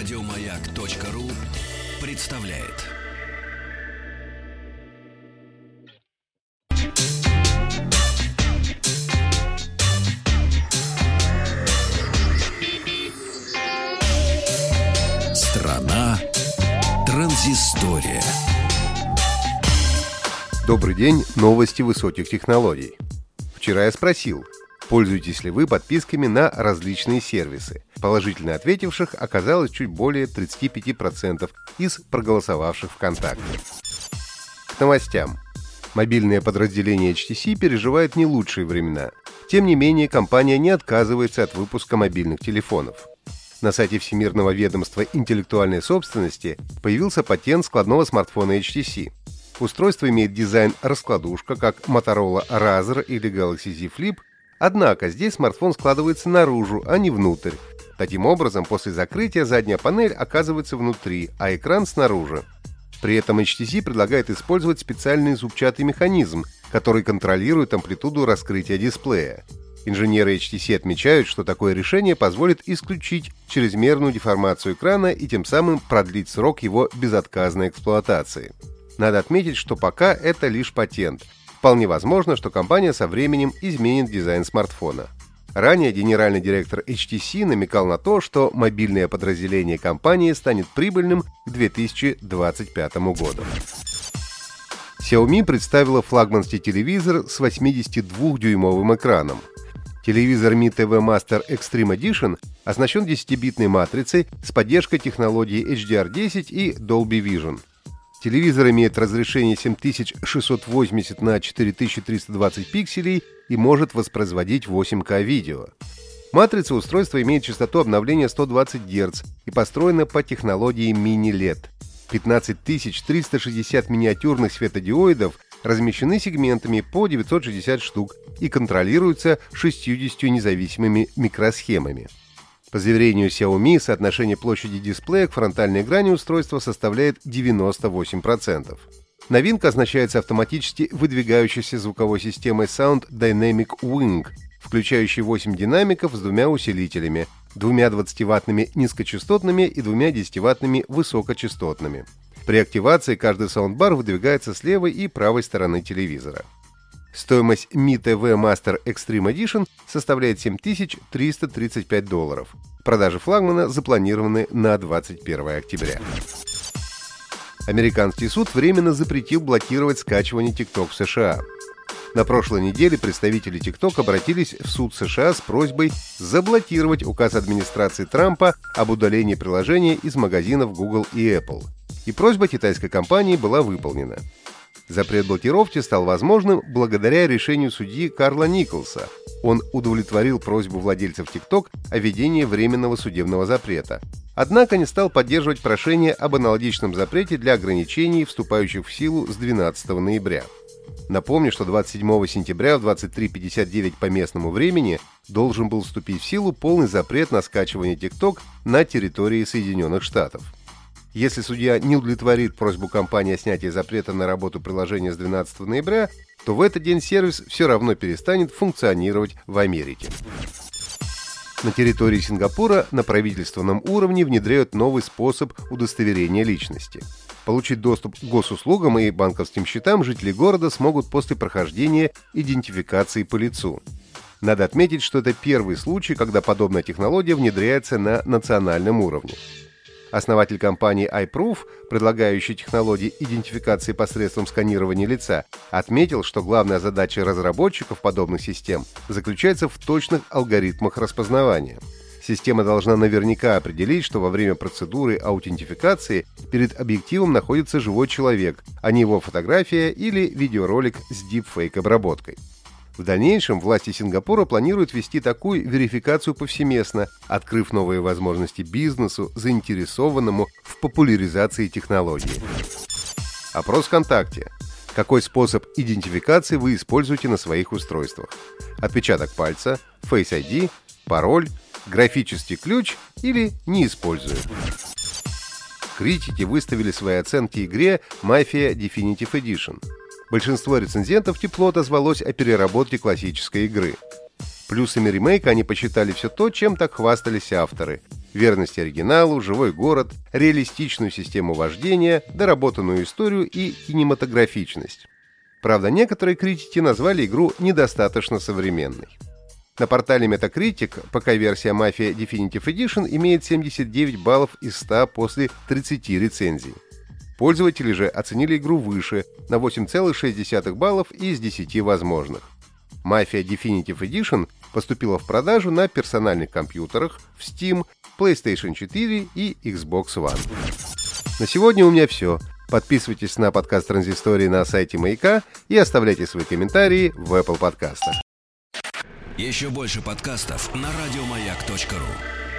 Радиомаяк.ру представляет. Страна транзистория. Добрый день, новости высоких технологий. Вчера я спросил, пользуетесь ли вы подписками на различные сервисы. Положительно ответивших оказалось чуть более 35% из проголосовавших ВКонтакте. К новостям. Мобильное подразделение HTC переживает не лучшие времена. Тем не менее, компания не отказывается от выпуска мобильных телефонов. На сайте Всемирного ведомства интеллектуальной собственности появился патент складного смартфона HTC. Устройство имеет дизайн раскладушка, как Motorola Razr или Galaxy Z Flip, однако здесь смартфон складывается наружу, а не внутрь. Таким образом, после закрытия задняя панель оказывается внутри, а экран снаружи. При этом HTC предлагает использовать специальный зубчатый механизм, который контролирует амплитуду раскрытия дисплея. Инженеры HTC отмечают, что такое решение позволит исключить чрезмерную деформацию экрана и тем самым продлить срок его безотказной эксплуатации. Надо отметить, что пока это лишь патент. Вполне возможно, что компания со временем изменит дизайн смартфона. Ранее генеральный директор HTC намекал на то, что мобильное подразделение компании станет прибыльным к 2025 году. Xiaomi представила флагманский телевизор с 82-дюймовым экраном. Телевизор Mi TV Master Extreme Edition оснащен 10-битной матрицей с поддержкой технологий HDR10 и Dolby Vision. Телевизор имеет разрешение 7680 на 4320 пикселей и может воспроизводить 8К видео. Матрица устройства имеет частоту обновления 120 Гц и построена по технологии мини-LED. 15360 миниатюрных светодиоидов размещены сегментами по 960 штук и контролируются 60 независимыми микросхемами. По заверению Xiaomi, соотношение площади дисплея к фронтальной грани устройства составляет 98%. Новинка означается автоматически выдвигающейся звуковой системой Sound Dynamic Wing, включающей 8 динамиков с двумя усилителями, двумя 20-ваттными низкочастотными и двумя 10-ваттными высокочастотными. При активации каждый саундбар выдвигается с левой и правой стороны телевизора. Стоимость Mi TV Master Extreme Edition составляет 7335 долларов. Продажи флагмана запланированы на 21 октября. Американский суд временно запретил блокировать скачивание TikTok в США. На прошлой неделе представители TikTok обратились в суд США с просьбой заблокировать указ администрации Трампа об удалении приложения из магазинов Google и Apple. И просьба китайской компании была выполнена. Запрет блокировки стал возможным благодаря решению судьи Карла Николса. Он удовлетворил просьбу владельцев TikTok о введении временного судебного запрета. Однако не стал поддерживать прошение об аналогичном запрете для ограничений, вступающих в силу с 12 ноября. Напомню, что 27 сентября в 23.59 по местному времени должен был вступить в силу полный запрет на скачивание TikTok на территории Соединенных Штатов. Если судья не удовлетворит просьбу компании о снятии запрета на работу приложения с 12 ноября, то в этот день сервис все равно перестанет функционировать в Америке. На территории Сингапура на правительственном уровне внедряют новый способ удостоверения личности. Получить доступ к госуслугам и банковским счетам жители города смогут после прохождения идентификации по лицу. Надо отметить, что это первый случай, когда подобная технология внедряется на национальном уровне. Основатель компании iProof, предлагающей технологии идентификации посредством сканирования лица, отметил, что главная задача разработчиков подобных систем заключается в точных алгоритмах распознавания. Система должна наверняка определить, что во время процедуры аутентификации перед объективом находится живой человек, а не его фотография или видеоролик с дипфейк-обработкой. В дальнейшем власти Сингапура планируют вести такую верификацию повсеместно, открыв новые возможности бизнесу, заинтересованному в популяризации технологии. Опрос ВКонтакте. Какой способ идентификации вы используете на своих устройствах? Отпечаток пальца, Face ID, пароль, графический ключ или не использую? Критики выставили свои оценки игре Mafia Definitive Edition – Большинство рецензентов тепло отозвалось о переработке классической игры. Плюсами ремейка они посчитали все то, чем так хвастались авторы. верность оригиналу, живой город, реалистичную систему вождения, доработанную историю и кинематографичность. Правда, некоторые критики назвали игру недостаточно современной. На портале Metacritic пока версия Mafia Definitive Edition имеет 79 баллов из 100 после 30 рецензий. Пользователи же оценили игру выше, на 8,6 баллов из 10 возможных. Mafia Definitive Edition поступила в продажу на персональных компьютерах в Steam, PlayStation 4 и Xbox One. На сегодня у меня все. Подписывайтесь на подкаст Транзистории на сайте Маяка и оставляйте свои комментарии в Apple подкастах. Еще больше подкастов на радиомаяк.ру.